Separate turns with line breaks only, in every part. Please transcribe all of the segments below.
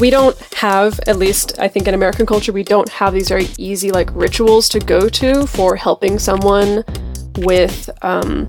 we don't have, at least I think in American culture, we don't have these very easy like rituals to go to for helping someone with um,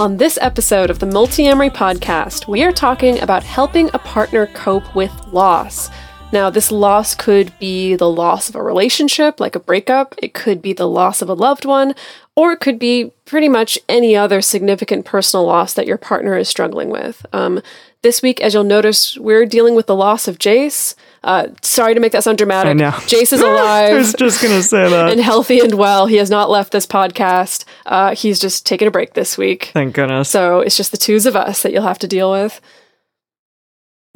On this episode of the Multiamory podcast, we are talking about helping a partner cope with loss. Now, this loss could be the loss of a relationship, like a breakup, it could be the loss of a loved one, or it could be pretty much any other significant personal loss that your partner is struggling with. Um, this week, as you'll notice, we're dealing with the loss of Jase. Uh, sorry to make that sound dramatic.
I know.
Jase is alive.
I was just gonna say that.
and healthy and well. He has not left this podcast. Uh, he's just taking a break this week.
Thank goodness.
So it's just the twos of us that you'll have to deal with.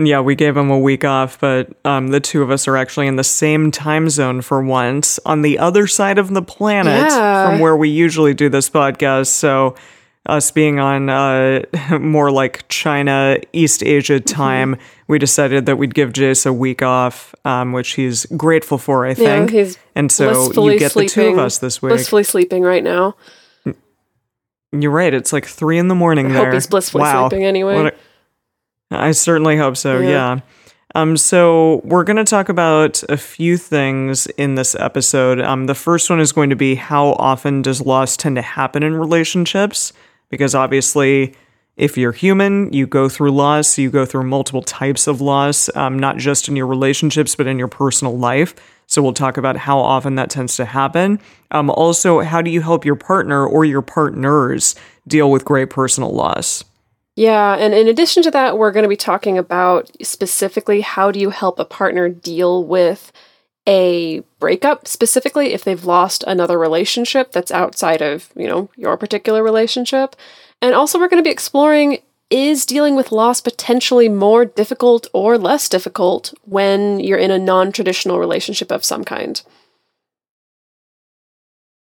Yeah, we gave him a week off, but um, the two of us are actually in the same time zone for once on the other side of the planet
Yeah.
from where we usually do this podcast. So, us being on uh, more like China, East Asia
Mm-hmm.
time, we decided that we'd give Jase a week off, um, which he's grateful for, I think.
he's
and so you get the two of
sleeping-
us this week.
Blissfully sleeping right now.
You're right. It's like three in the morning
I
there.
hope he's blissfully
wow.
sleeping anyway.
A- I certainly hope so.
Yeah.
Yeah. Um. So we're going to talk about a few things in this episode. Um. The first one is going to be how often does loss tend to happen in relationships? Because obviously, if you're human, you go through loss. You go through multiple types of loss, um, not just in your relationships, but in your personal life. So we'll talk about how often that tends to happen. Um, also, how do you help your partner or your partners deal with great personal loss?
Yeah, and in addition to that, we're going to be talking about specifically how do you help a partner deal with a breakup, specifically if they've lost another relationship that's outside of, you know, your particular relationship. And also we're going to be exploring is dealing with loss potentially more difficult or less difficult when you're in a non-traditional relationship of some kind?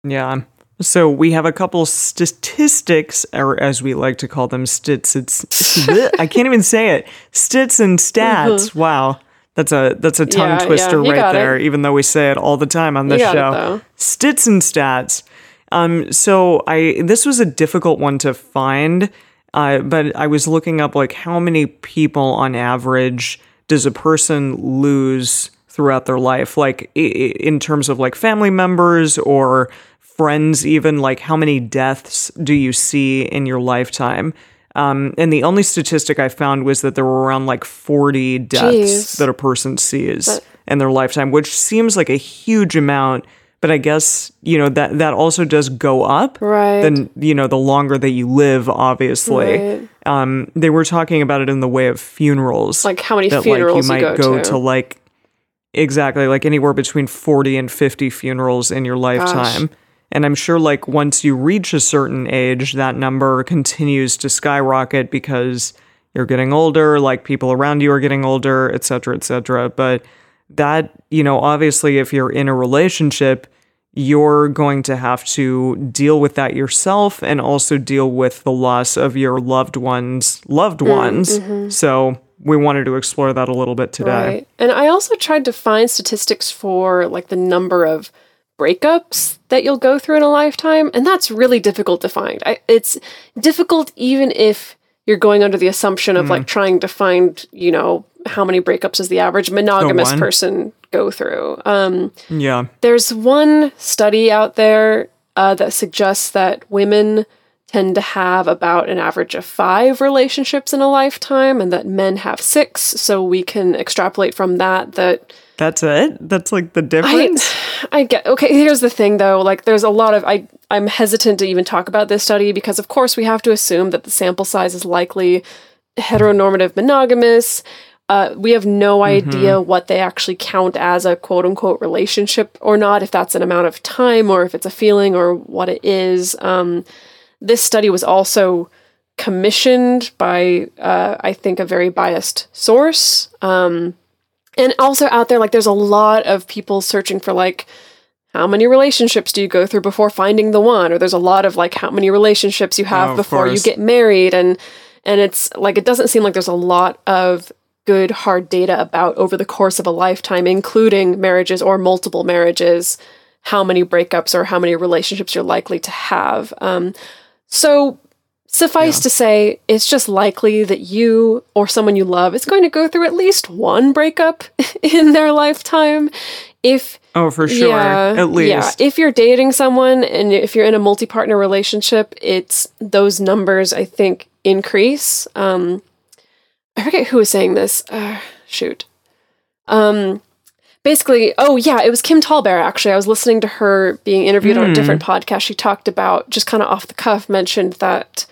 Yeah. So we have a couple statistics, or as we like to call them, stits. It's I can't even say it. Stits and stats. Mm-hmm. Wow, that's a that's a tongue.
Yeah,
twister
yeah,
right there.
it.
Even though we say it all the time on this show, stits and stats. Um, so I this was a difficult one to find, uh, but I was looking up like how many people on average does a person lose throughout their life, like i- in terms of like family members or friends, even like how many deaths do you see in your lifetime? Um, and the only statistic I found was that there were around like 40 deaths
Jeez.
that a person sees in their lifetime, which seems like a huge amount. But I guess you know that that also does go up.
Right.
Then you know the longer that you live, obviously.
Right.
Um, they were talking about it in the way of funerals.
Like how many
that
funerals
like
you
you might
go
go,
to.
to like exactly like anywhere between 40 and 50 funerals in your lifetime. And I'm sure like once you reach a certain age, that number continues to skyrocket because you're getting older, like people around you are getting older, et cetera, et cetera. But that, you know, obviously if you're in a relationship, you're going to have to deal with that yourself and also deal with the loss of your loved ones, loved
Mm,
ones.
mm-hmm.
So we wanted to explore that a little bit today.
Right. And I also tried to find statistics for like the number of breakups that you'll go through in a lifetime, and that's really difficult to find. I, it's difficult even if you're going under the assumption of
Mm.
like trying to find, you know, how many breakups does the average monogamous person go through. Um,
Yeah.
there's one study out there uh, that suggests that women tend to have about an average of five relationships in a lifetime and that men have six. So we can extrapolate from that that
That's it? That's like the difference?
I get okay. Here's the thing though, like there's a lot of I I'm hesitant to even talk about this study because of course we have to assume that the sample size is likely heteronormative monogamous. Uh, we have no idea what they actually count as a quote unquote relationship or not, if that's an amount of time or if it's a feeling or what it is. Um, this study was also commissioned by, uh, I think, a very biased source. Um, and also out there, like, there's a lot of people searching for, like, how many relationships do you go through before finding the one? Or there's a lot of, like, how many relationships you have
Oh,
before you get married. And, and it's like, it doesn't seem like there's a lot of good hard data about over the course of a lifetime, including marriages or multiple marriages, how many breakups or how many relationships you're likely to have. Um, so suffice to say, it's just likely that you or someone you love is going to go through at least one breakup in their lifetime. If
Oh, for sure. yeah, At least.
yeah, if you're dating someone and if you're in a multi-partner relationship, it's those numbers I think increase. Um, I forget who was saying this. Uh, shoot. Um, basically, oh yeah, it was Kim TallBear. Actually, I was listening to her being interviewed on a different podcast. She talked about just kind of off the cuff mentioned that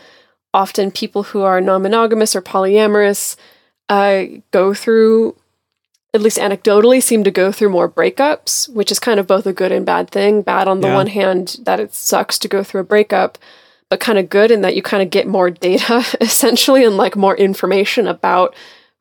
often people who are non-monogamous or polyamorous uh, go through at least anecdotally seem to go through more breakups which is kind of both a good and bad thing bad on the
Yeah.
one hand that it sucks to go through a breakup but kind of good in that you kind of get more data essentially and like more information about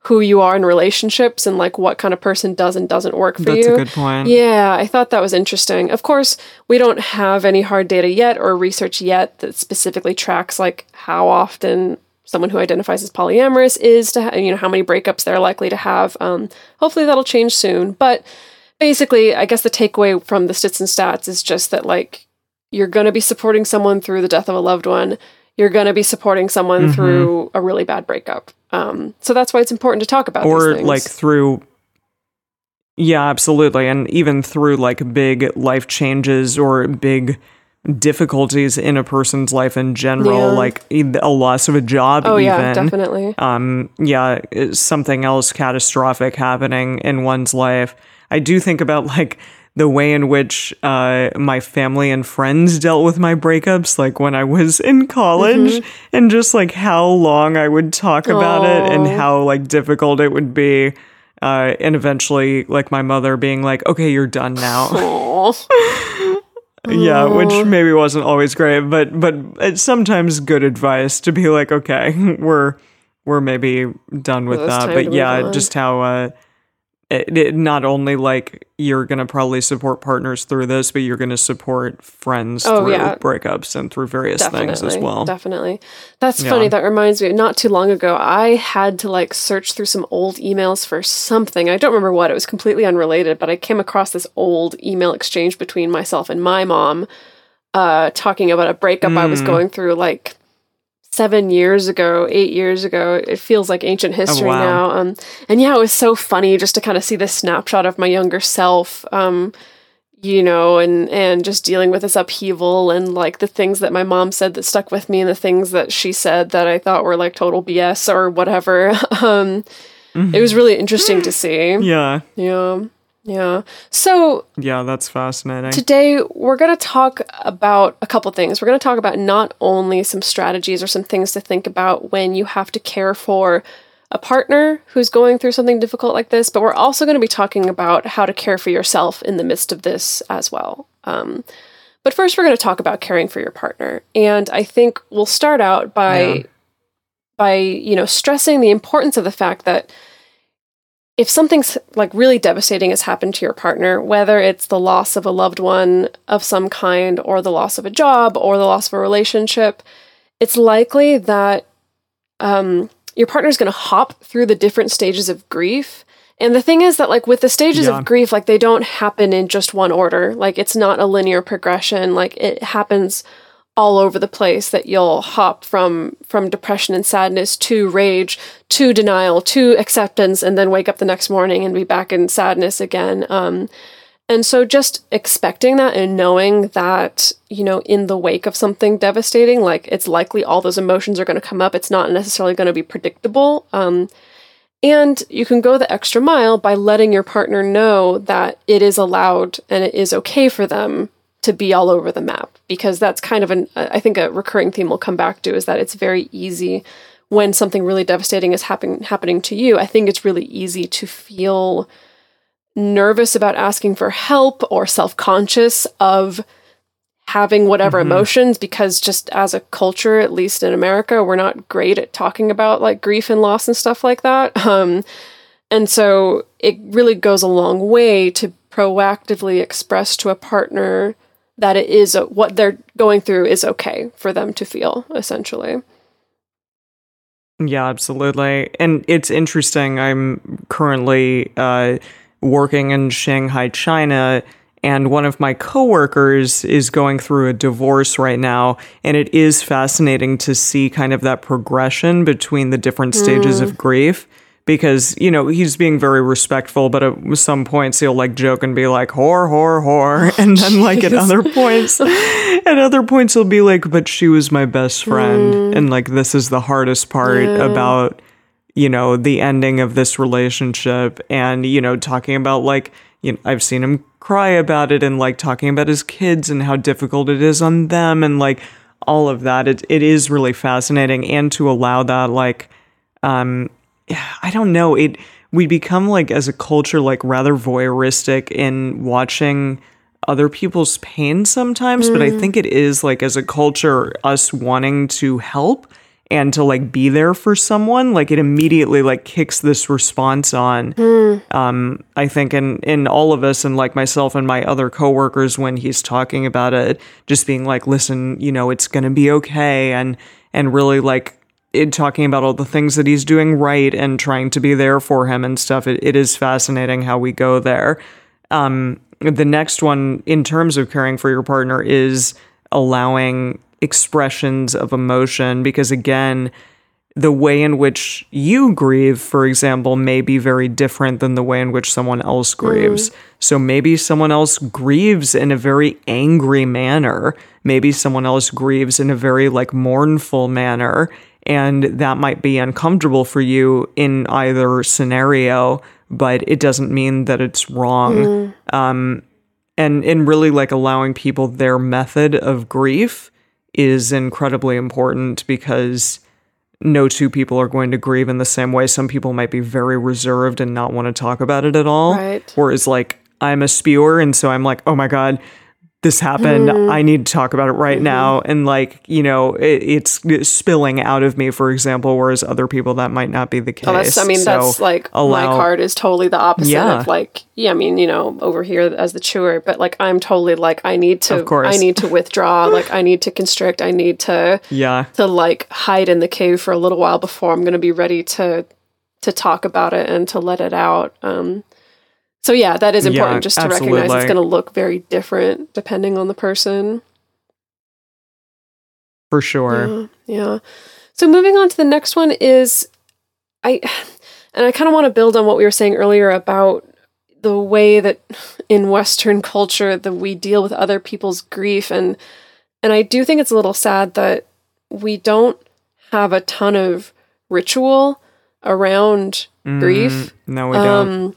who you are in relationships and like what kind of person does and doesn't work for
That's
you That's
a good point.
yeah, I thought that was interesting. Of course, we don't have any hard data yet or research yet that specifically tracks like how often someone who identifies as polyamorous is to ha- you know how many breakups they're likely to have. Um, hopefully that'll change soon. But basically, I guess the takeaway from the stats and stats is just that like you're going to be supporting someone through the death of a loved one. You're going to be supporting someone
Mm-hmm.
through a really bad breakup. Um, so that's why it's important to talk about
or
these things.
like through yeah absolutely and even through like big life changes or big difficulties in a person's life in general
Yeah.
like a loss of a job
oh
even
yeah, definitely.
um yeah something else catastrophic happening in one's life i do think about like the way in which uh, my family and friends dealt with my breakups, like when I was in college,
Mm-hmm.
and just like how long I would talk about it and how like difficult it would be. Uh, and eventually, like my mother being like, okay, you're done now. Yeah, which maybe wasn't always great, but but it's sometimes good advice to be like, okay, we're we're maybe done with
Well,
that. But yeah, just how uh, it, it not only like you're gonna probably support partners through this, but you're gonna support friends
Oh,
through
yeah.
breakups and through various things as well.
Definitely. That's
Yeah.
funny. That reminds me, not too long ago, I had to like search through some old emails for something. I don't remember what. It was completely unrelated, but I came across this old email exchange between myself and my mom uh, talking about a breakup I was
Mm.
going through like seven years ago, eight years ago. It feels like ancient history
Oh, wow.
now. Um, and yeah, it was so funny just to kind of see this snapshot of my younger self. Um, you know, and and just dealing with this upheaval and like the things that my mom said that stuck with me and the things that she said that I thought were like total BS or whatever. um, it was really interesting to see.
Yeah,
Yeah, yeah. So
yeah, that's fascinating.
Today, we're going to talk about a couple things. We're going to talk about not only some strategies or some things to think about when you have to care for a partner who's going through something difficult like this, but we're also going to be talking about how to care for yourself in the midst of this as well. Um, but first, we're going to talk about caring for your partner, and I think we'll start out by
Yeah.
by you know stressing the importance of the fact that if something's like really devastating has happened to your partner, whether it's the loss of a loved one of some kind, or the loss of a job, or the loss of a relationship, it's likely that um, your partner's going to hop through the different stages of grief. And the thing is that, like, with the stages
Yeah.
of grief, like, they don't happen in just one order. Like, it's not a linear progression. Like, it happens all over the place that you'll hop from from depression and sadness to rage to denial to acceptance and then wake up the next morning and be back in sadness again. Um and so just expecting that and knowing that you know in the wake of something devastating like it's likely all those emotions are going to come up it's not necessarily going to be predictable um and you can go the extra mile by letting your partner know that it is allowed and it is okay for them to be all over the map because that's kind of an I think a recurring theme we'll come back to is that it's very easy when something really devastating is happen- happening to you, I think it's really easy to feel nervous about asking for help or self conscious of having whatever emotions because just as a culture at least in america we're not great at talking about like grief and loss and stuff like that. Um, and so it really goes a long way to proactively express to a partner that it is what they're going through is okay for them to feel essentially
Yeah, absolutely. And it's interesting. I'm currently uh, working in Shanghai, China, and one of my coworkers is going through a divorce right now. And it is fascinating to see kind of that progression between the different stages of grief. Because, you know, he's being very respectful, but at some points he'll like joke and be like, whore, whore, whore. And then, like, at other points, at other points he'll be like, but she was my best friend. And, like, this is the hardest part about you know the ending of this relationship and you know talking about like you know I've seen him cry about it and like talking about his kids and how difficult it is on them and like all of that it it is really fascinating and to allow that like um I don't know. It we become like as a culture like rather voyeuristic in watching other people's pain sometimes but I think it is like as a culture us wanting to help and to like be there for someone like it immediately like kicks this response on. Um i think in in all of us and like myself and my other coworkers when he's talking about it just being like listen you know it's gonna be okay and and really like it talking about all the things that he's doing right and trying to be there for him and stuff it, it is fascinating how we go there. Um the next one in terms of caring for your partner is allowing expressions of emotion because again the way in which you grieve for example may be very different than the way in which someone else grieves. So maybe someone else grieves in a very angry manner. Maybe someone else grieves in a very like mournful manner and that might be uncomfortable for you in either scenario but it doesn't mean that it's wrong um and and really like allowing people their method of grief is incredibly important because no two people are going to grieve in the same way. Some people might be very reserved and not want to talk about it at all.
Right.
Whereas like I'm a spewer and so I'm like, oh my God, this happened.
Mm-hmm.
I need to talk about it right now. And like, you know, it, it's spilling out of me, for example, whereas other people that might not be the case.
Oh, I mean,
So
that's like my
allow-
card is totally the opposite
Yeah.
of like, yeah, I mean, you know, over here as the chewer, but like I'm totally like, I need to,
Of course.
I need to withdraw, like I need to constrict, I need to,
Yeah.
to like hide in the cave for a little while before I'm going to be ready to, to talk about it and to let it out. Um, so yeah, that is important
Yeah,
just to recognize it's going to look very different depending on the person.
For sure.
Yeah, yeah. So moving on to the next one is I and I kind of want to build on what we were saying earlier about the way that in western culture that we deal with other people's grief and and I do think it's a little sad that we don't have a ton of ritual around grief.
Mm, no, we don't.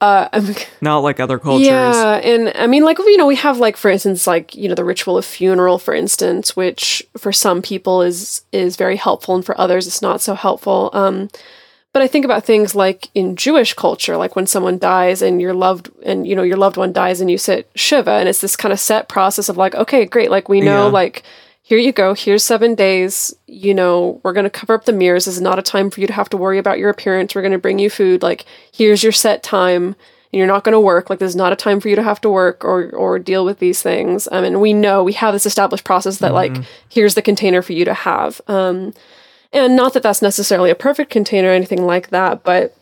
Uh
Not like other cultures.
yeah, and I mean, like you know, we have like for instance, like you know, the ritual of funeral, for instance, which for some people is is very helpful, and for others, it's not so helpful. Um, but I think about things like in Jewish culture, like when someone dies and your loved and you know your loved one dies, and you sit shiva, and it's this kind of set process of like, okay, great, like we know,
Yeah.
like here you go, here's seven days. You know, we're gonna cover up the mirrors. This is not a time for you to have to worry about your appearance. We're gonna bring you food. Like here's your set time and you're not going to work like this is not a time for you to have to work or or deal with these things um, and we know we have this established process that like here's the container for you to have um, and not that that's necessarily a perfect container or anything like that but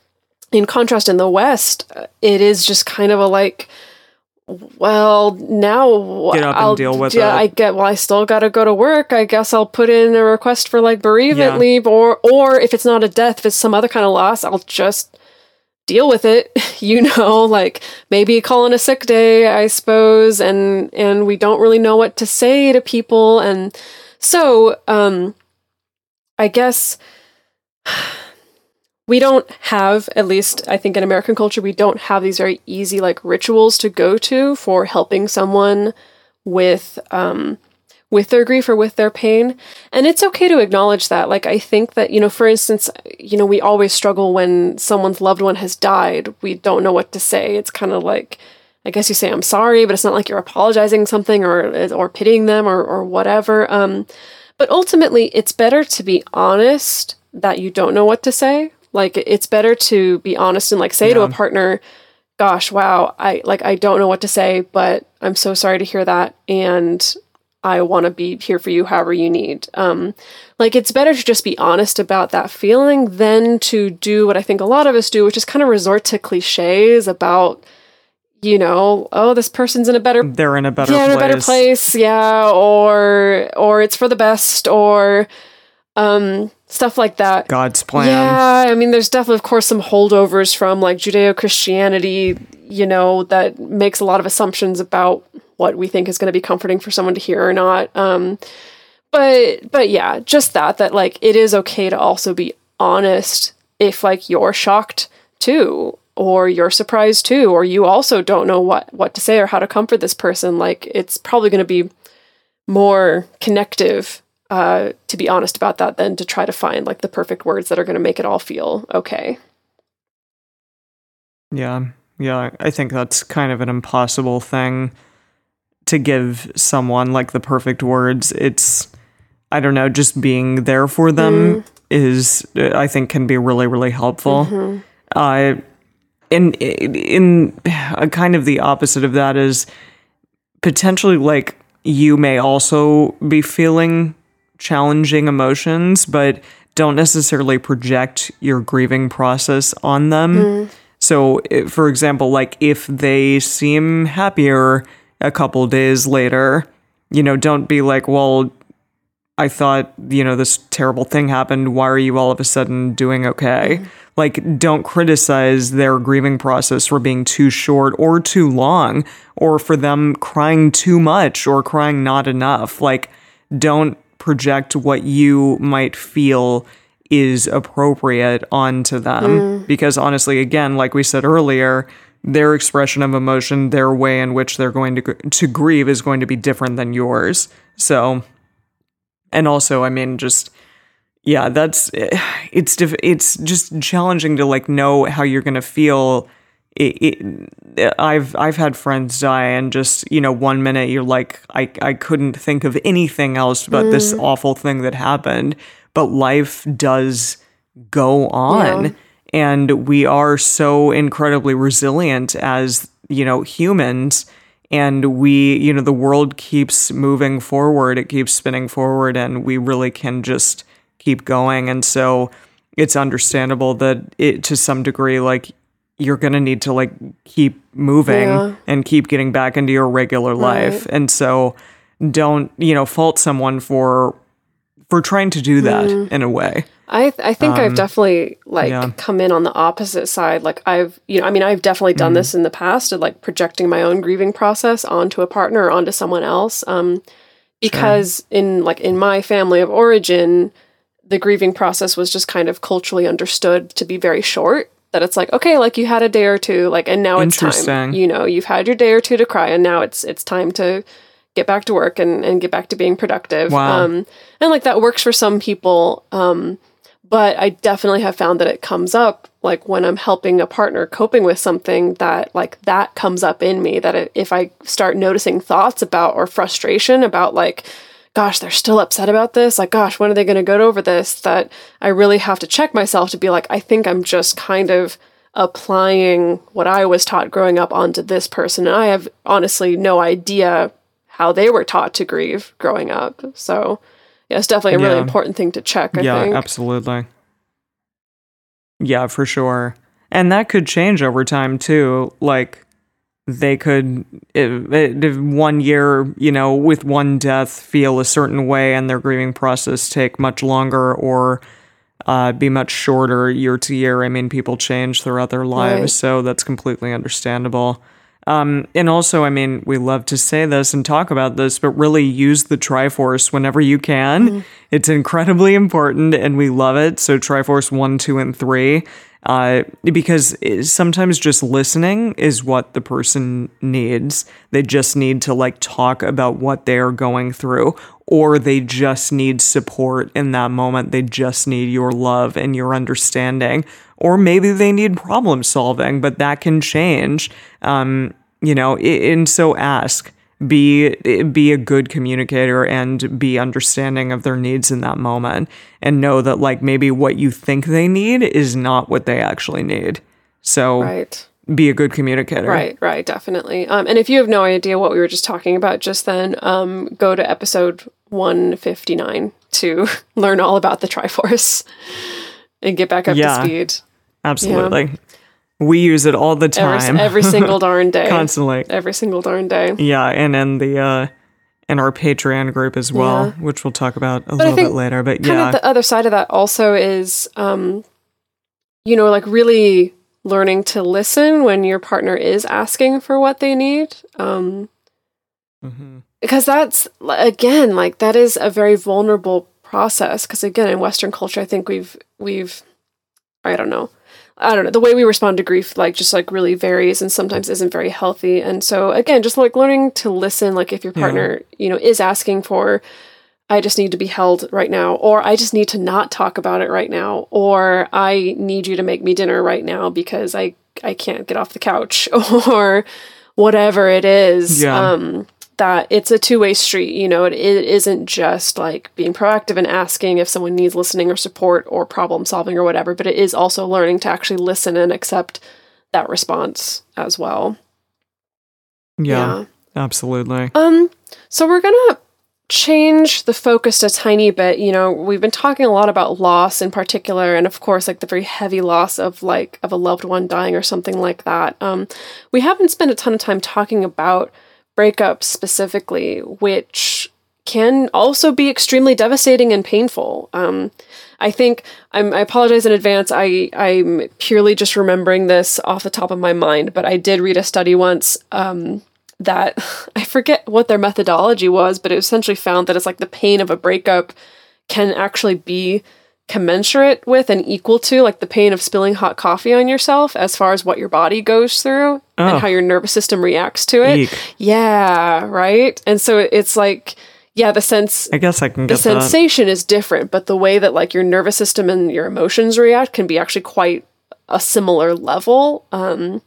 in contrast in the west uh, it is just kind of a like well now
Get up and
I'll
deal with
yeah,
it.
I get well I still got to go to work I guess I'll put in a request for like bereavement
Yeah.
leave or or if it's not a death if it's some other kind of loss I'll just deal with it you know like maybe call in a sick day i suppose and and we don't really know what to say to people and so um i guess we don't have at least i think in american culture we don't have these very easy like rituals to go to for helping someone with um with their grief or with their pain. And it's okay to acknowledge that. Like, I think that, you know, for instance, you know, we always struggle when someone's loved one has died. We don't know what to say. It's kind of like, I guess you say, I'm sorry, but it's not like you're apologizing something or, or pitying them or, or whatever. Um, but ultimately, it's better to be honest that you don't know what to say. Like, it's better to be honest and like say to a partner, gosh, wow, I like, I don't know what to say, but I'm so sorry to hear that. And I want to be here for you however you need. Um, like it's better to just be honest about that feeling than to do what I think a lot of us do, which is kind of resort to cliches about, you know, oh, this person's in a better
They're in a better
yeah,
place.
in a better place, yeah, or or it's for the best, or um, stuff like that.
God's plan.
Yeah, I mean, there's definitely, of course, some holdovers from like Judeo Christianity, you know, that makes a lot of assumptions about what we think is going to be comforting for someone to hear or not. Um, but but yeah, just that that like it is okay to also be honest if like you're shocked too or you're surprised too or you also don't know what what to say or how to comfort this person like it's probably going to be more connective uh, to be honest about that than to try to find like the perfect words that are going to make it all feel okay.
Yeah, yeah. I think that's kind of an impossible thing to give someone like the perfect words. It's, I don't know, just being there for them is, I think, can be really, really helpful. Uh, in in a kind of the opposite of that is potentially like you may also be feeling challenging emotions, but don't necessarily project your grieving process on them. So, for example, like if they seem happier a couple days later, you know, don't be like, well, I thought, you know, this terrible thing happened. Why are you all of a sudden doing okay? Like, don't criticize their grieving process for being too short or too long, or for them crying too much or crying not enough. Like, don't project what you might feel is appropriate onto them. Mm. Because honestly, again, like we said earlier, their expression of emotion, their way in which they're going to gr- to grieve is going to be different than yours. So, and also, I mean, just yeah, that's it's diff- it's just challenging to like know how you're gonna feel. It, it, I've I've had friends die, and just you know, one minute you're like, I I couldn't think of anything else but this mm. awful thing that happened, but life does go on,
Yeah.
and we are so incredibly resilient as you know humans. And we you know the world keeps moving forward. It keeps spinning forward and we really can just keep going. And so it's understandable that it to some degree like you're going to need to like keep moving
Yeah.
and keep getting back into your regular life and so don't you know fault someone for for trying to do that mm. in a way
I I think I've um, definitely like
yeah.
come in on the opposite side. Like I've you know I mean I've definitely done mm. this in the past of like projecting my own grieving process onto a partner or onto someone else. Um, because in like in my family of origin, the grieving process was just kind of culturally understood to be very short. That it's like okay, like you had a day or two, like and now it's time.
Interesting.
You know, you've had your day or two to cry, and now it's it's time to get back to work and, and get back to being productive.
Wow.
Um, and like that works for some people. Um, but I definitely have found that it comes up like when I'm helping a partner coping with something that like that comes up in me that it, if I start noticing thoughts about or frustration about like gosh they're still upset about this like gosh when are they going to go over this that I really have to check myself to be like I think I'm just kind of applying what I was taught growing up onto this person and I have honestly no idea how they were taught to grieve growing up so yeah, it's definitely a really important thing to check. I
yeah,
think.
absolutely. Yeah, for sure. And that could change over time too. Like they could if, if one year, you know, with one death feel a certain way and their grieving process take much longer or uh, be much shorter year to year. I mean, people change throughout their lives,
Right.
so that's completely understandable. Um, and also, I mean, we love to say this and talk about this, but really use the Triforce whenever you can. It's incredibly important and we love it. So, Triforce 1, 2, and 3. Uh, because sometimes just listening is what the person needs. They just need to like talk about what they are going through, or they just need support in that moment. They just need your love and your understanding, or maybe they need problem solving, but that can change. Um, you know, and so ask be be a good communicator and be understanding of their needs in that moment and know that like maybe what you think they need is not what they actually need so
Right.
be a good communicator
Right, right, definitely. Um, and if you have no idea what we were just talking about just then, um, go to episode 159 to learn all about the Triforce and get back up
Yeah.
to speed.
absolutely we use it all the time
every single darn day.
constantly
Every single darn day.
yeah and in the uh in our patreon group as well which we'll talk about a
I
little bit later but
Kind
yeah
of the other side of that also is, um, you know, like really learning to listen when your partner is asking for what they need. Um,
Mhm.
because that's again like that is a very vulnerable process because again in western culture i think we've we've i don't know i don't know the way we respond to grief like just like really varies and sometimes isn't very healthy and so again just like learning to listen like if your
Yeah.
partner you know is asking for i just need to be held right now or i just need to not talk about it right now or i need you to make me dinner right now because i i can't get off the couch or whatever it is
Yeah.
um that it's a two-way street you know it, it isn't just like being proactive and asking if someone needs listening or support or problem solving or whatever but it is also learning to actually listen and accept that response as well.
Yeah absolutely.
Um so we're gonna change the focus a tiny bit you know we've been talking a lot about loss in particular and of course like the very heavy loss of like of a loved one dying or something like that. Um we haven't spent a ton of time talking about breakups specifically which can also be extremely devastating and painful um I think I'm, I apologize in advance. I, I'm purely just remembering this off the top of my mind, but I did read a study once um, that I forget what their methodology was, but it essentially found that it's like the pain of a breakup can actually be commensurate with and equal to like the pain of spilling hot coffee on yourself as far as what your body goes through
Oh.
and how your nervous system reacts to it.
Eek.
Yeah, right? And so it's like yeah, the sense
i guess i can
the sensation is different, but the way that like your nervous system and your emotions react can be actually quite a similar level. Um,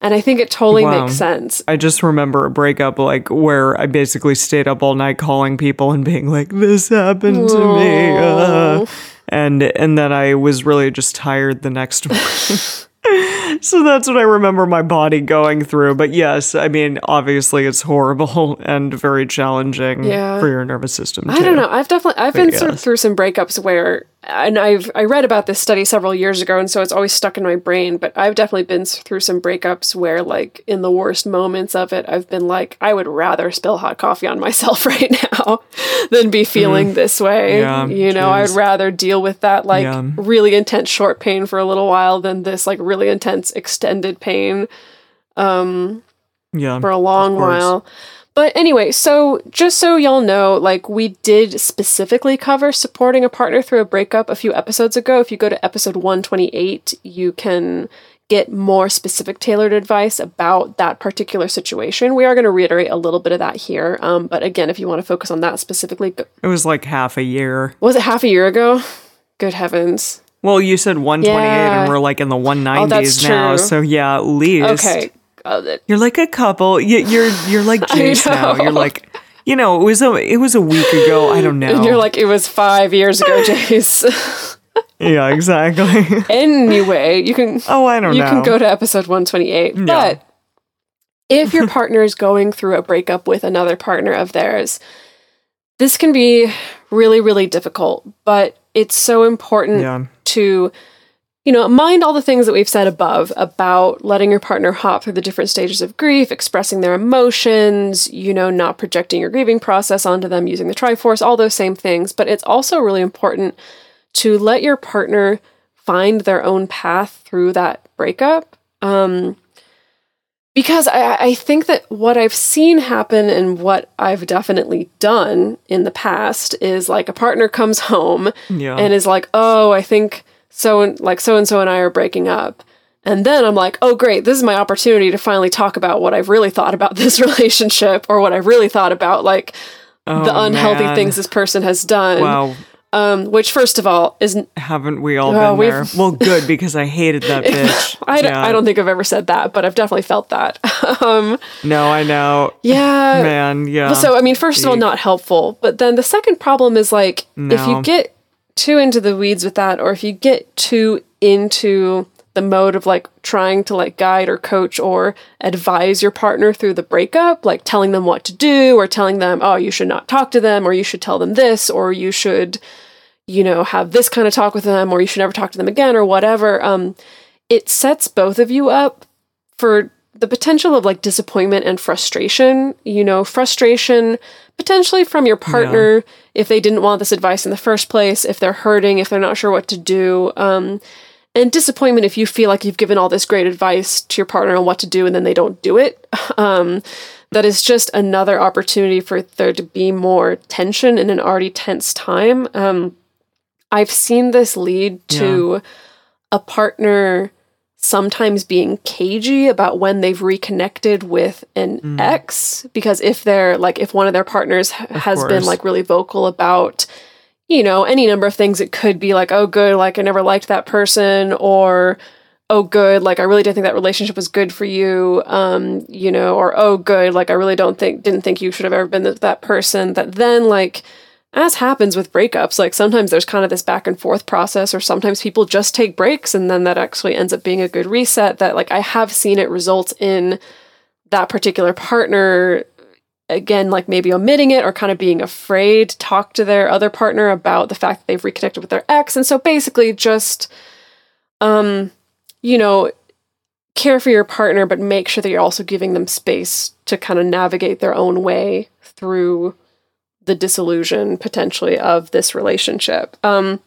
and I think it totally
Wow.
makes sense.
I just remember a breakup like where I basically stayed up all night calling people and being like, "This happened to me," uh, and and then I was really just tired the next morning. so that's what I remember my body going through. But yes, I mean, obviously it's horrible and very challenging
Yeah.
for your nervous system. Too.
I don't know. I've definitely I've been through,
yes.
through some breakups where, and I've I read about this study several years ago, and so it's always stuck in my brain. But I've definitely been through some breakups where, like, in the worst moments of it, I've been like, I would rather spill hot coffee on myself right now than be feeling this way.
Mm. Yeah,
you know, I'd rather deal with that like
Yeah.
really intense short pain for a little while than this like really intense extended pain Um,
Yeah,
for a long while. But anyway, so just so y'all know, like we did specifically cover supporting a partner through a breakup a few episodes ago. If you go to episode 128, you can get more specific tailored advice about that particular situation. We are going to reiterate a little bit of that here. Um, but again, if you want to focus on that specifically, go-
it was like half a year.
was it half a year ago? Good heavens.
Well, you said 128,
Yeah.
and we're like in the 190s
Oh,
now. So yeah, at least.
Okay. Uh, that-
You're like a couple. You, you're you're like Jase now. You're like, you know, it was a it was a week ago. I don't know.
and you're like, it was five years ago, Jase.
yeah, exactly.
anyway, you can
oh, I don't
you
know.
can go to episode 128. But if your partner is going through a breakup with another partner of theirs, this can be really, really difficult. But it's so important
yeah,
to, you know, mind all the things that we've said above about letting your partner hop through the different stages of grief, expressing their emotions, you know, not projecting your grieving process onto them, using the Triforce, all those same things. But it's also really important to let your partner find their own path through that breakup. Um, because I, I think that what I've seen happen and what I've definitely done in the past is like a partner comes home
yeah,
and is like, oh, I think so and like so and so and I are breaking up. And then I'm like, oh, great, this is my opportunity to finally talk about what I've really thought about this relationship or what I've really thought about like the
Oh,
unhealthy
man.
things this person has done.
Wow,
Um, which, first of all, isn't.
haven't we all
Oh,
been there? Well, good because I hated that bitch.
I, don't,
Yeah.
I don't think I've ever said that, but I've definitely felt that. um,
No, I know.
yeah.
Man, yeah.
So, I mean, first of all, not helpful. But then the second problem is like, if you get too into the weeds with that, or if you get too into the mode of like trying to like guide or coach or advise your partner through the breakup, like telling them what to do or telling them, oh, you should not talk to them, or you should tell them this, or you should, you know, have this kind of talk with them, or you should never talk to them again, or whatever. Um, it sets both of you up for the potential of like disappointment and frustration. You know, frustration potentially from your partner if they didn't want this advice in the first place, if they're hurting, if they're not sure what to do. Um, and disappointment if you feel like you've given all this great advice to your partner on what to do and then they don't do it. Um, that is just another opportunity for there to be more tension in an already tense time. Um, I've seen this lead to a partner sometimes being cagey about when they've reconnected with an ex because if they're like if one of their partners h- has been like really vocal about you know any number of things it could be like oh good like i never liked that person or oh good like i really didn't think that relationship was good for you um you know or oh good like i really don't think didn't think you should have ever been with that person. That then like as happens with breakups, like sometimes there's kind of this back and forth process, or sometimes people just take breaks and then that actually ends up being a good reset. That, like, I have seen it result in that particular partner, again, like maybe omitting it or kind of being afraid to talk to their other partner about the fact that they've reconnected with their ex. And so basically just, um, you know, care for your partner, but make sure that you're also giving them space to kind of navigate their own way through the disillusion potentially of this relationship. Um,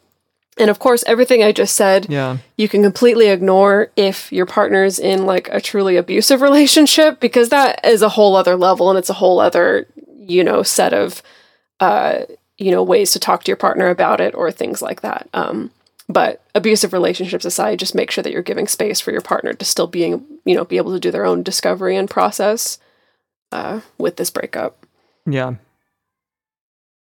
and of course, everything I just said,
yeah.
you can completely ignore if your partner's in like a truly abusive relationship because that is a whole other level and it's a whole other, you know, set of, uh, you know, ways to talk to your partner about it or things like that. Um, but abusive relationships aside, just make sure that you're giving space for your partner to still being, you know, be able to do their own discovery and process uh, with this breakup.
Yeah.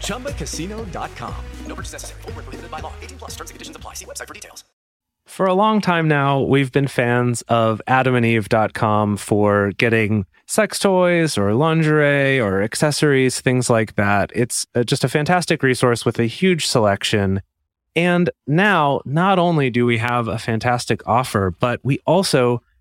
ChumbaCasino.com. No purchase necessary. Where prohibited by law. 18 plus terms and conditions apply. See website for details.
For a long time now, we've been fans of adamandeve.com for getting sex toys or lingerie or accessories, things like that. It's uh, just a fantastic resource with a huge selection. And now, not only do we have a fantastic offer, but we also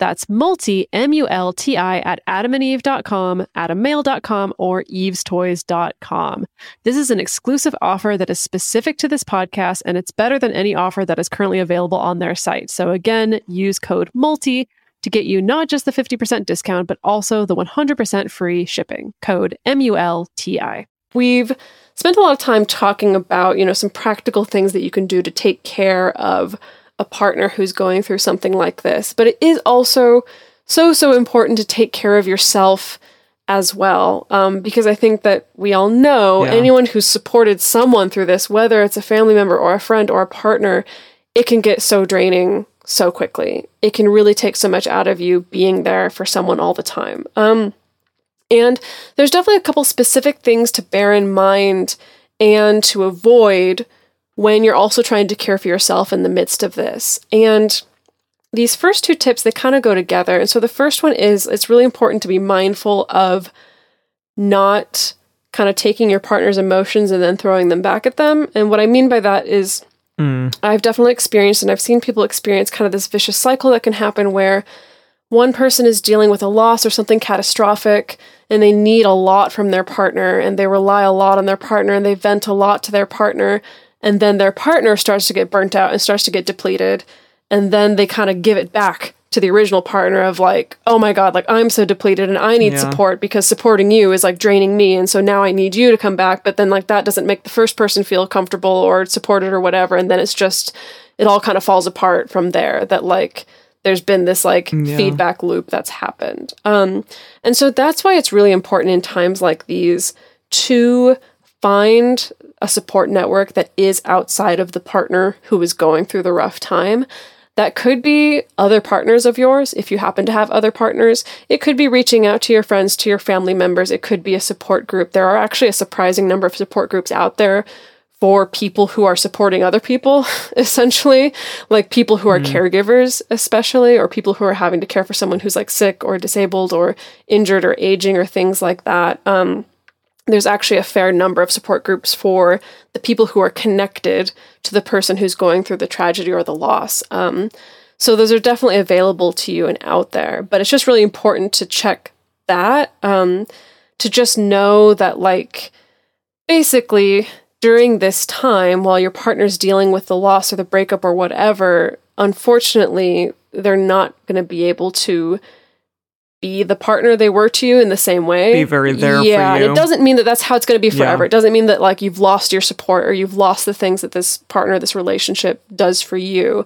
That's multi, M U L T I, at adamandeve.com, adammale.com, or evestoys.com. This is an exclusive offer that is specific to this podcast, and it's better than any offer that is currently available on their site. So again, use code MULTI to get you not just the 50% discount, but also the 100% free shipping. Code M U L T I. We've spent a lot of time talking about, you know, some practical things that you can do to take care of a partner who's going through something like this. But it is also so, so important to take care of yourself as well. Um, because I think that we all know
Yeah.
anyone who's supported someone through this, whether it's a family member or a friend or a partner, it can get so draining so quickly. It can really take so much out of you being there for someone all the time. Um, and there's definitely a couple specific things to bear in mind and to avoid when you're also trying to care for yourself in the midst of this. And these first two tips, they kind of go together. And so the first one is it's really important to be mindful of not kind of taking your partner's emotions and then throwing them back at them. And what I mean by that is mm. I've definitely experienced and I've seen people experience kind of this vicious cycle that can happen where one person is dealing with a loss or something catastrophic and they need a lot from their partner and they rely a lot on their partner and they vent a lot to their partner and then their partner starts to get burnt out and starts to get depleted. And then they kind of give it back to the original partner of like oh my god like i'm so depleted and i need
Yeah.
support because supporting you is like draining me. And so now i need you to come back. But then like that doesn't make the first person feel comfortable or supported or whatever. And then it's just it all kind of falls apart from there that like there's been this like feedback loop that's happened. Um and so that's why it's really important in times like these to find a support network that is outside of the partner who is going through the rough time. That could be other partners of yours if you happen to have other partners. It could be reaching out to your friends, to your family members. It could be a support group. There are actually a surprising number of support groups out there for people who are supporting other people, essentially, like people who are caregivers, especially, or people who are having to care for someone who's like sick or disabled or injured or aging or things like that. Um, there's actually a fair number of support groups for the people who are connected to the person who's going through the tragedy or the loss. Um, so those are definitely available to you and out there, but it's just really important to check that um, to just know that, like, basically during this time while your partner's dealing with the loss or the breakup or whatever, unfortunately, they're not going to be able to be the partner they were to you in the same way.
Be very there
yeah, and it doesn't mean that that's how it's going to be
Yeah.
forever. It doesn't mean that like you've lost your support or you've lost the things that this partner, this relationship does for you.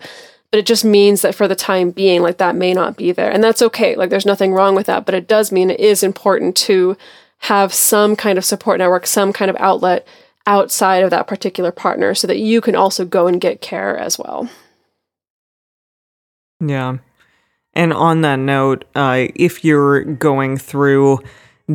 But it just means that for the time being, like that may not be there. And that's okay. Like there's nothing wrong with that. But it does mean it is important to have some kind of support network, some kind of outlet outside of that particular partner so that you can also go and get care as well.
Yeah. And on that note, uh, if you're going through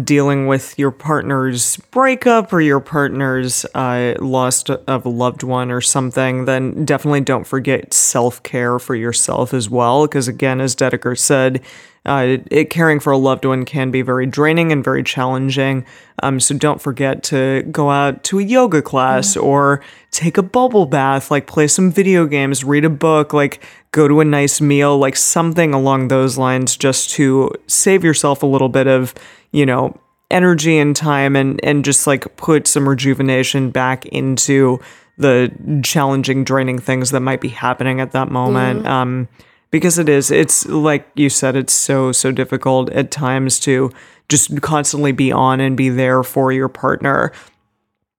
dealing with your partner's breakup or your partner's uh, loss of a loved one or something, then definitely don't forget self care for yourself as well. Because, again, as Dedeker said, uh, it, caring for a loved one can be very draining and very challenging. Um, so don't forget to go out to a yoga class or take a bubble bath, like play some video games, read a book, like go to a nice meal, like something along those lines, just to save yourself a little bit of, you know, energy and time and and just like put some rejuvenation back into the challenging draining things that might be happening at that moment. Um because it is it's like you said it's so so difficult at times to just constantly be on and be there for your partner.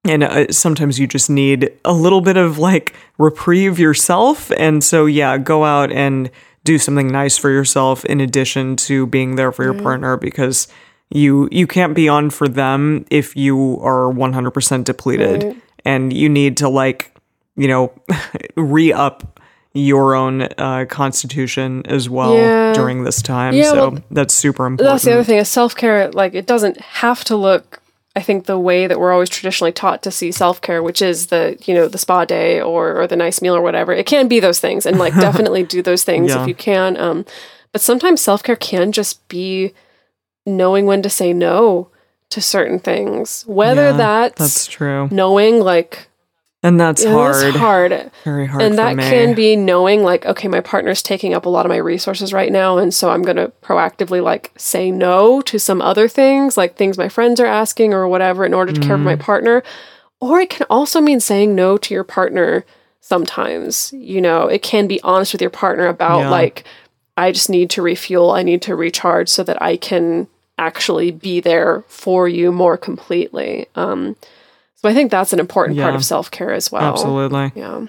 And uh, sometimes you just need a little bit of like reprieve yourself. And so yeah go out and do something nice for yourself in addition to being there for your partner because you you can't be on for them if you are 100% depleted and you need to like you know re-up your own uh, constitution as well
Yeah.
during this time
Yeah,
so
well,
that's super important
That's the other thing is self care. Like it doesn't have to look. I think the way that we're always traditionally taught to see self care, which is the you know the spa day or or the nice meal or whatever. It can be those things, and like definitely do those things
Yeah.
if you can. Um, but sometimes self care can just be knowing when to say no to certain things, whether
Yeah,
that's,
that's true.
knowing like
and that's
yeah,
hard.
that's hard.
Very hard
and that
me.
can be knowing like okay my partner's taking up a lot of my resources right now and so i'm going to proactively like say no to some other things like things my friends are asking or whatever in order to care for my mm. partner. Or it can also mean saying no to your partner sometimes you know? It can be honest with your partner about
Yeah.
like i just need to refuel i need to recharge so that i can actually be there for you more completely um so i think that's an important part of self-care as well
absolutely
yeah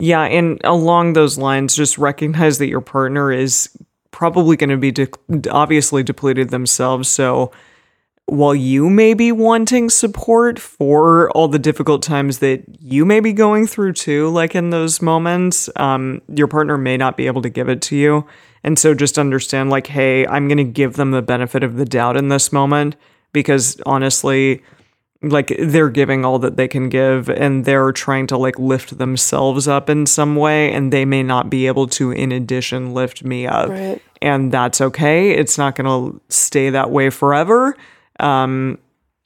Yeah, and along those lines, just recognize that your partner is probably going to be de- obviously depleted themselves. So while you may be wanting support for all the difficult times that you may be going through too, like in those moments, um, your partner may not be able to give it to you. And so just understand, like, hey, I'm going to give them the benefit of the doubt in this moment because honestly, like they're giving all that they can give and they're trying to like lift themselves up in some way and they may not be able to in addition lift me up.
Right.
and that's okay. It's not going to stay that way forever. Um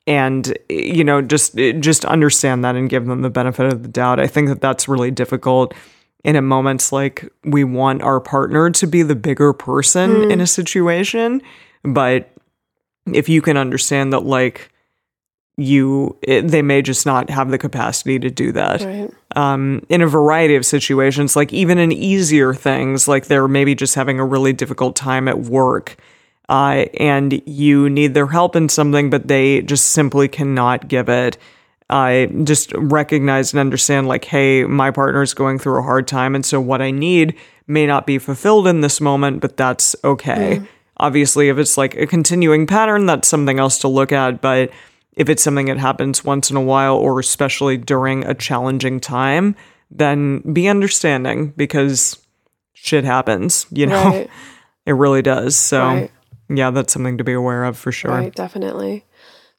and you know just just understand that and give them the benefit of the doubt. I think that that's really difficult in a moments like we want our partner to be the bigger person in a situation but if you can understand that like you it, they may just not have the capacity to do that.
Right.
um, in a variety of situations like even in easier things like they're maybe just having a really difficult time at work uh, and you need their help in something but they just simply cannot give it I just recognize and understand like, hey, my partner is going through a hard time, and so what I need may not be fulfilled in this moment, but that's okay. Mm-hmm. Obviously, if it's like a continuing pattern, that's something else to look at. But if it's something that happens once in a while, or especially during a challenging time, then be understanding because shit happens, you know?
Right.
It really does. So,
Right.
yeah, that's something to be aware of for sure.
Right, definitely.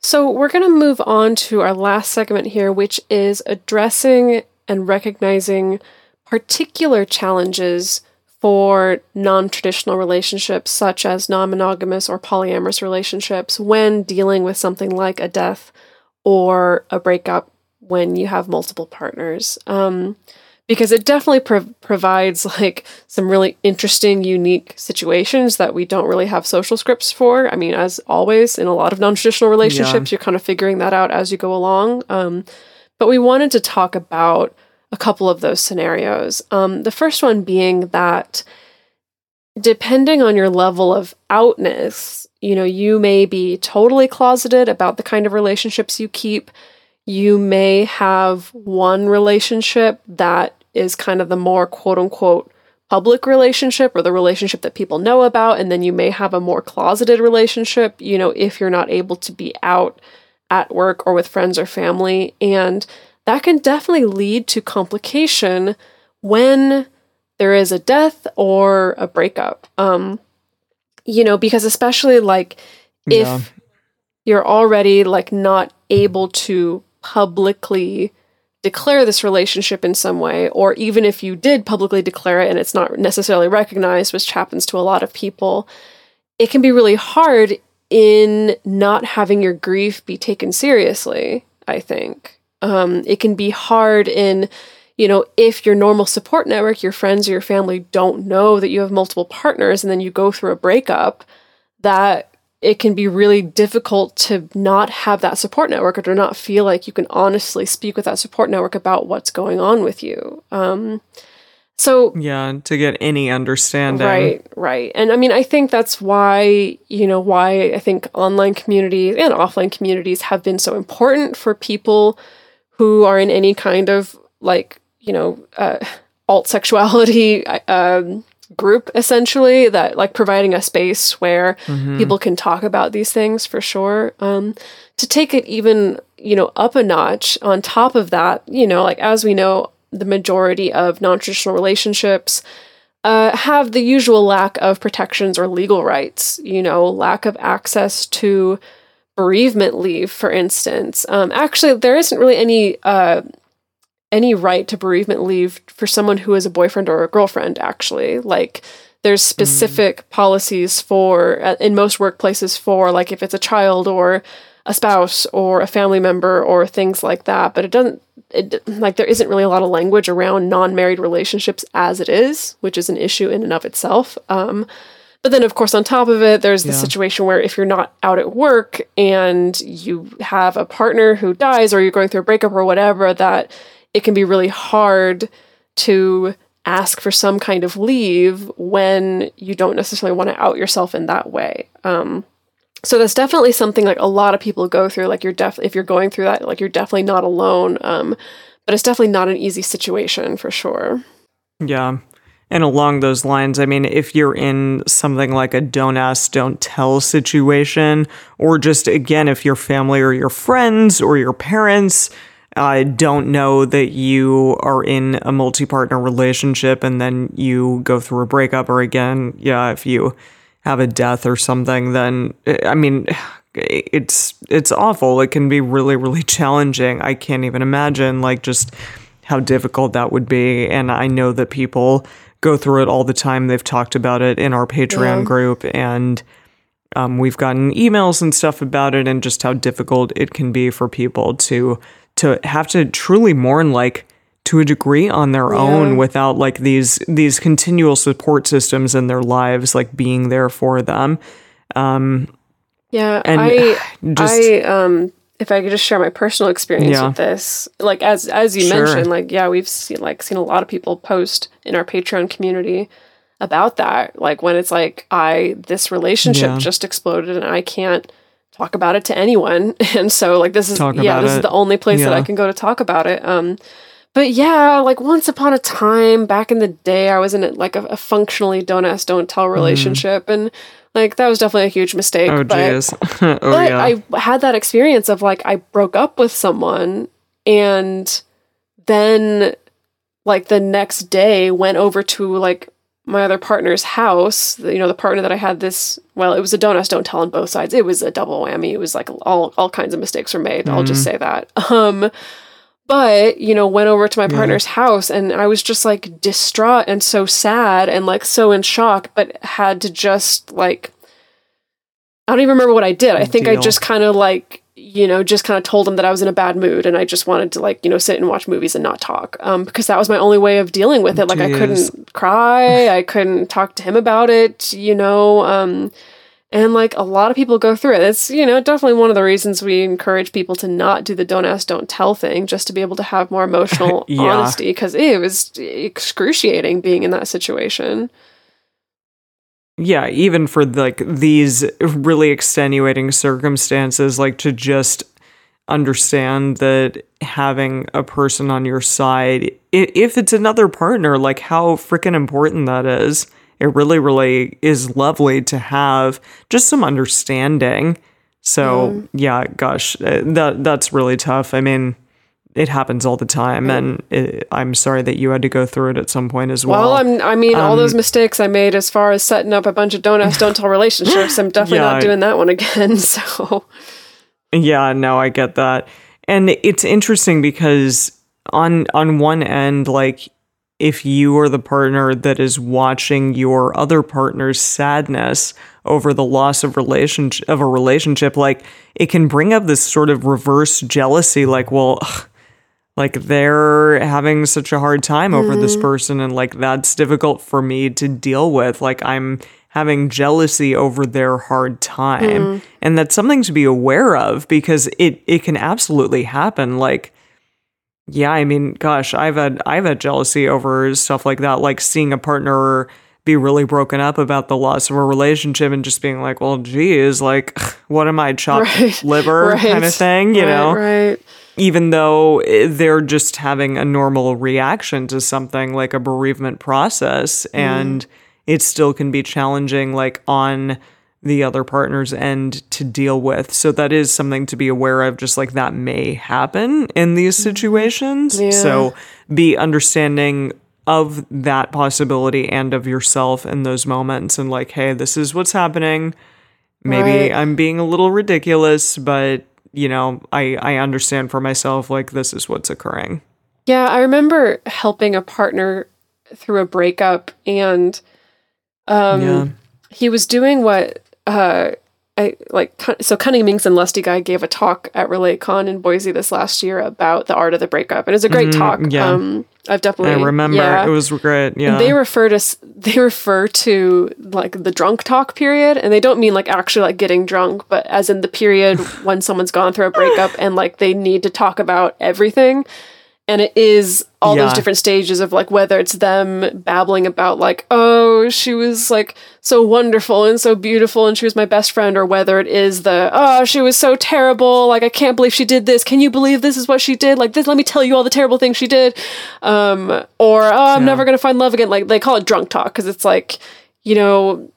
So we're going to move on to our last segment here, which is addressing and recognizing particular challenges for non traditional relationships, such as non monogamous or polyamorous relationships, when dealing with something like a death or a breakup when you have multiple partners. Um, because it definitely prov- provides like some really interesting, unique situations that we don't really have social scripts for. I mean, as always, in a lot of non traditional relationships, you're kind of figuring that out as you go along. Um, but we wanted to talk about a couple of those scenarios. Um, the first one being that depending on your level of outness, you know, you may be totally closeted about the kind of relationships you keep. You may have one relationship that is kind of the more quote unquote public relationship or the relationship that people know about. And then you may have a more closeted relationship, you know, if you're not able to be out at work or with friends or family. And that can definitely lead to complication when there is a death or a breakup. Um, you know, because especially like if
Yeah.
you're already like not able to publicly declare this relationship in some way, or even if you did publicly declare it and it's not necessarily recognized, which happens to a lot of people, it can be really hard in not having your grief be taken seriously, I think. Um, it can be hard in, you know, if your normal support network, your friends or your family don't know that you have multiple partners and then you go through a breakup, that it can be really difficult to not have that support network or to not feel like you can honestly speak with that support network about what's going on with you. Um, so
Yeah, to get any understanding.
Right, right. And I mean, I think that's why, you know, why I think online communities and offline communities have been so important for people who are in any kind of like, you know, uh, alt sexuality um, group, essentially, that like providing a space where people can talk about these things for sure. Um, to take it even, you know, up a notch on top of that, you know, like as we know, the majority of non traditional relationships uh, have the usual lack of protections or legal rights, you know, lack of access to bereavement leave, for instance. Um, actually, there isn't really any uh, any right to bereavement leave for someone who is a boyfriend or a girlfriend. Actually, like there's specific policies for uh, in most workplaces for like if it's a child or a spouse or a family member or things like that. But it doesn't. It, like there isn't really a lot of language around non-married relationships as it is, which is an issue in and of itself. Um, but then, of course, on top of it, there's the
Yeah.
situation where if you're not out at work and you have a partner who dies or you're going through a breakup or whatever, that it can be really hard to ask for some kind of leave when you don't necessarily want to out yourself in that way. Um, so that's definitely something like a lot of people go through. Like you're def if you're going through that, like you're definitely not alone. Um, but it's definitely not an easy situation for sure.
Yeah. And along those lines, I mean, if you're in something like a don't ask, don't tell situation, or just again, if your family or your friends or your parents uh, don't know that you are in a multi partner relationship and then you go through a breakup, or again, yeah, if you have a death or something, then I mean, it's it's awful. It can be really really challenging. I can't even imagine like just how difficult that would be. And I know that people go through it all the time. They've talked about it in our Patreon
Yeah.
group, and um, we've gotten emails and stuff about it, and just how difficult it can be for people to to have to truly mourn like to a degree on their own without like these these continual support systems in their lives like being there for them
Yeah,
And,
I,
just-
I, um, if I could just share my personal experience
Yeah.
with this, like as as you
Sure.
mentioned, like yeah, we've seen like seen a lot of people post in our Patreon community about that, like when it's like I this relationship
Yeah.
just exploded and I can't talk about it to anyone, and so like this is
Talk
yeah, this is the only place that I can go to talk about it. Um, but yeah, like once upon a time back in the day, I was in a, like a, a functionally don't ask, don't tell relationship, and like that was definitely a huge mistake.
Mm-hmm. oh
but
jeez oh
but
yeah
I had that experience of like I broke up with someone and then like the next day went over to like my other partner's house, you know, the partner that I had this well, it was a don't ask, don't tell on both sides. It was a double whammy. It was like all all kinds of mistakes were made. I'll just say that. Um but you know went over to my partner's house and i was just like distraught and so sad and like so in shock but had to just like i don't even remember what i did i think i just kind of like you know just kind of told him that i was in a bad mood and i just wanted to like you know sit and watch movies and not talk um because that was my only way of dealing with it like i couldn't cry i couldn't talk to him about it you know um and like a lot of people go through it. It's, you know, definitely one of the reasons we encourage people to not do the don't ask, don't tell thing, just to be able to have more emotional
Yeah.
honesty. Cause it was excruciating being in that situation.
Yeah even for like these really extenuating circumstances like to just understand that having a person on your side, if it's another partner like how freaking important that is. It really really is lovely to have just some understanding. So yeah gosh uh, that that's really tough. I mean it happens all the time and it, i'm sorry that you had to go through it at some point as well
Well, I'm, I mean, all
um,
those mistakes I made as far as setting up a bunch of don't ask, don't tell relationships, I'm definitely
Yeah.
not doing that one again. So,
Yeah, no, I get that. And it's interesting because on on one end like if you are the partner that is watching your other partner's sadness over the loss of relationship of a relationship like it can bring up this sort of reverse jealousy like well ugh, like they're having such a hard time over this mm-hmm. person and like that's difficult for me to deal with. Like i'm having jealousy over their hard time. Mm-hmm. And that's something to be aware of because it it can absolutely happen. Like yeah i mean gosh i've had i've had jealousy over stuff like that like seeing a partner be really broken up about the loss of a relationship and just being like well geez like what am i chopped
Right,
liver kind of thing? You
right,
know?
Right.
Even though they're just having a normal reaction to something like a bereavement process mm-hmm. and it still can be challenging like on the other partner's end to deal with. So that is something to be aware of just like that may happen in these mm-hmm. situations. So be understanding of that possibility and of yourself in those moments and like hey this is what's happening. Maybe
Right.
I'm being a little ridiculous, but you know, I I understand for myself like this is what's occurring.
Yeah, I remember helping a partner through a breakup and um
Yeah.
he was doing what uh I like so Cunning Minx and Lusty Guy gave a talk at RelayCon in Boise this last year about the art of the breakup. And it was a great talk.
Mm-hmm. yeah.
Um I've definitely
I remember
yeah.
it was great. Yeah.
And they refer to they refer to like the drunk talk period, and they don't mean like actually like getting drunk, but as in the period when someone's gone through a breakup and like they need to talk about everything. And it is all those different stages of like whether it's them babbling about like oh she was like so wonderful and so beautiful and she was my best friend or whether it is the oh she was so terrible like i can't believe she did this. Can you believe this is what she did? Like this let me tell you all the terrible things she did. Um or oh i'm never gonna find love again. Like they call it drunk talk because it's like you know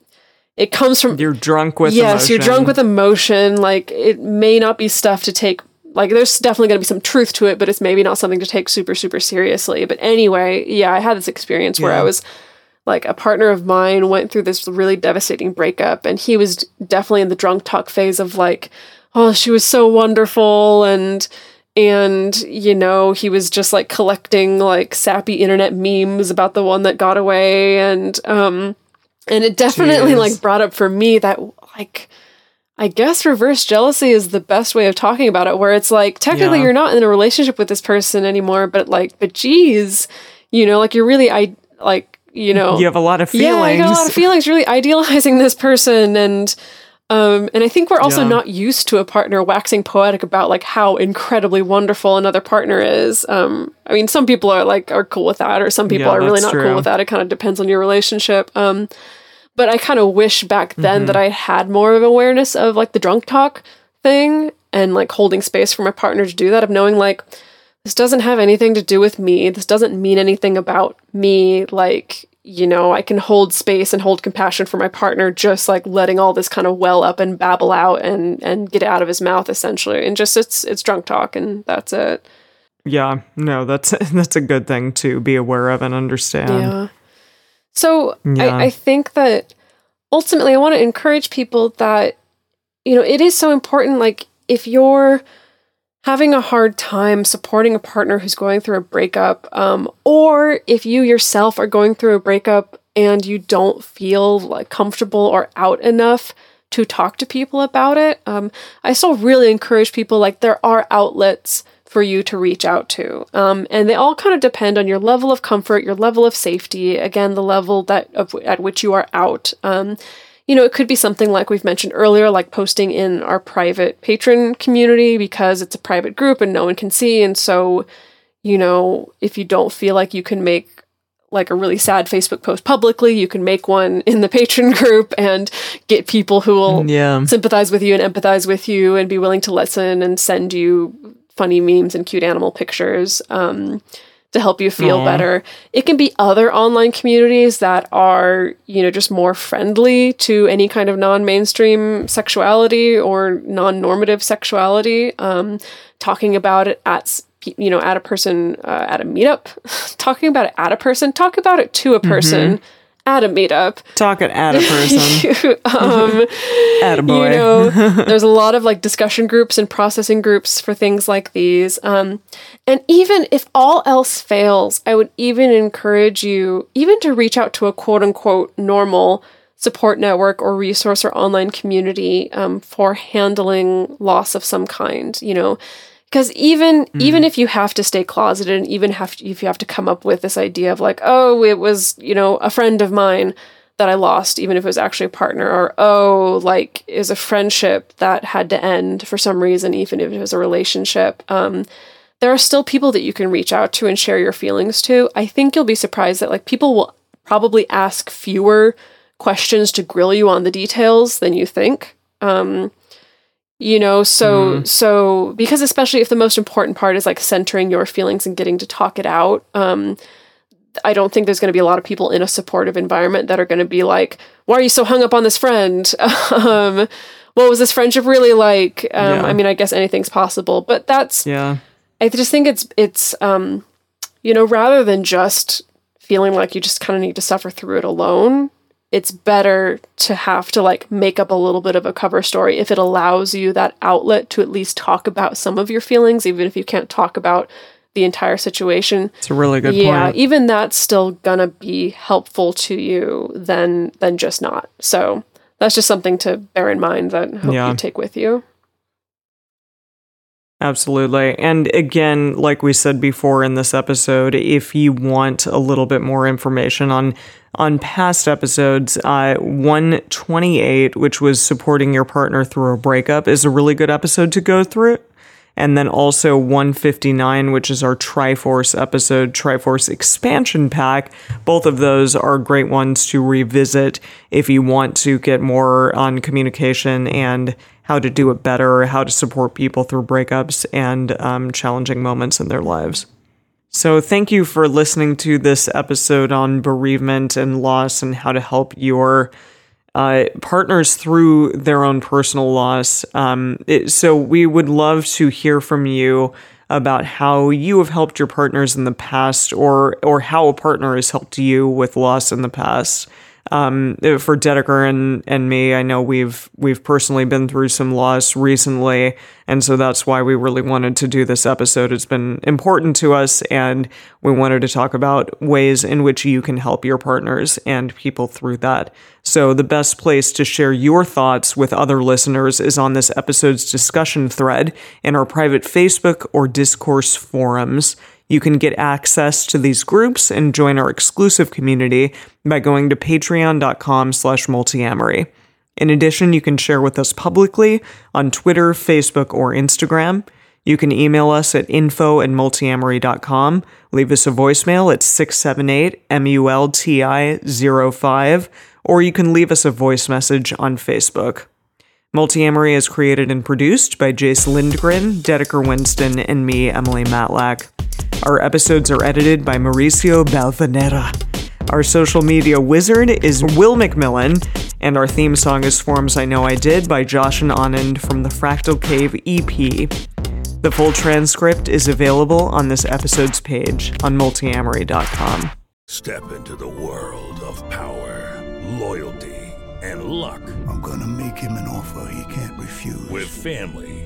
it comes from
You're drunk with
yes you're drunk with emotion. Like it may not be stuff to take like there's definitely going to be some truth to it but it's maybe not something to take super super seriously but anyway yeah i had this experience where i was like a partner of mine went through this really devastating breakup and he was definitely in the drunk talk phase of like oh she was so wonderful and and you know he was just like collecting like sappy internet memes about the one that got away and um and it definitely
Jeez.
like brought up for me that like I guess reverse jealousy is the best way of talking about it, where it's like technically
Yeah.
you're not in a relationship with this person anymore, but like, but geez, you know, like you're really, I like, you know,
You have a lot of feelings.
yeah, I got a lot of feelings, really idealizing this person, and um, and I think we're also
Yeah.
not used to a partner waxing poetic about like how incredibly wonderful another partner is. Um, I mean, some people are like are cool with that, or some people
Yeah,
are really not
true.
cool with that. It kind of depends on your relationship. Um, but I kind of wish back then
Mm-hmm.
that I had more of awareness of like the drunk talk thing and like holding space for my partner to do that of knowing like this doesn't have anything to do with me. This doesn't mean anything about me. Like, you know, I can hold space and hold compassion for my partner just like letting all this kind of well up and babble out and and get out of his mouth essentially. And just it's it's drunk talk and that's it.
Yeah, no, that's that's a good thing to be aware of and understand.
Yeah. So
Yeah.
I, I think that ultimately I want to encourage people that, you know, it is so important. Like, if you're having a hard time supporting a partner who's going through a breakup, um, or if you yourself are going through a breakup and you don't feel like comfortable or out enough to talk to people about it, um, I still really encourage people like there are outlets for you to reach out to. Um, and they all kind of depend on your level of comfort, your level of safety, again, the level that of, at which you are out. Um, you know, it could be something like we've mentioned earlier, like posting in our private Patreon community because it's a private group and no one can see. And so, you know, if you don't feel like you can make like a really sad Facebook post publicly, you can make one in the Patreon group and get people who will
Yeah.
sympathize with you and empathize with you and be willing to listen and send you funny memes and cute animal pictures um, to help you feel
Aw.
better. It can be other online communities that are, you know, just more friendly to any kind of non-mainstream sexuality or non-normative sexuality. Um, talking about it at you know at a person uh, at a meetup talking about it at a person talk about it to a person at a meetup
Talk it at a person.
um,
Attaboy.
you know, there's a lot of like discussion groups and processing groups for things like these. Um, and even if all else fails, I would even encourage you even to reach out to a quote unquote normal support network or resource or online community um, for handling loss of some kind. You know, because even even if you have to stay closeted and even have if you have to come up with this idea of like oh it was you know a friend of mine that I lost, even if it was actually a partner, or oh, like is a friendship that had to end for some reason, even if it was a relationship. Um, there are still people that you can reach out to and share your feelings to. I think you'll be surprised that like people will probably ask fewer questions to grill you on the details than you think. Um, you know, so so because especially if the most important part is like centering your feelings and getting to talk it out. Um, I don't think there's going to be a lot of people in a supportive environment that are going to be like, "Why are you so hung up on this friend? um, what was this friendship really like?" Um,
Yeah.
I mean, I guess anything's possible, but that's
Yeah.
I just think it's it's um, you know, rather than just feeling like you just kind of need to suffer through it alone, it's better to have to like make up a little bit of a cover story if it allows you that outlet to at least talk about some of your feelings, even if you can't talk about the entire situation
It's a really good
yeah
point.
even that's still gonna be helpful to you than than just not so that's just something to bear in mind that I hope
Yeah.
you take with you
Absolutely. And again, like we said before in this episode, if you want a little bit more information on on past episodes, uh 128, which was supporting your partner through a breakup, is a really good episode to go through. And then also 159, which is our Triforce episode, Triforce expansion pack. Both of those are great ones to revisit if you want to get more on communication and how to do it better, how to support people through breakups and um, challenging moments in their lives. So, thank you for listening to this episode on bereavement and loss and how to help your uh, partners through their own personal loss. Um, it, so, we would love to hear from you about how you have helped your partners in the past, or or how a partner has helped you with loss in the past um, for Dedeker and, and me, I know we've we've personally been through some loss recently, and so that's why we really wanted to do this episode. It's been important to us, and we wanted to talk about ways in which you can help your partners and people through that. So the best place to share your thoughts with other listeners is on this episode's discussion thread in our private Facebook or discourse forums. You can get access to these groups and join our exclusive community by going to patreon.com slash multiamory. In addition, you can share with us publicly on Twitter, Facebook, or Instagram. You can email us at info at multiamory.com, leave us a voicemail at 678 MULTI 05, or you can leave us a voice message on Facebook. Multiamory is created and produced by Jase Lindgren, Dedeker Winston, and me, Emily Matlack. Our episodes are edited by Mauricio Balvanera. Our social media wizard is Will McMillan, and our theme song is Forms I Know I Did by Josh and Anand from the Fractal Cave EP. The full transcript is available on this episode's page on multiamory.com.
Step into the world of power, loyalty, and luck.
I'm gonna make him an offer he can't refuse.
With family,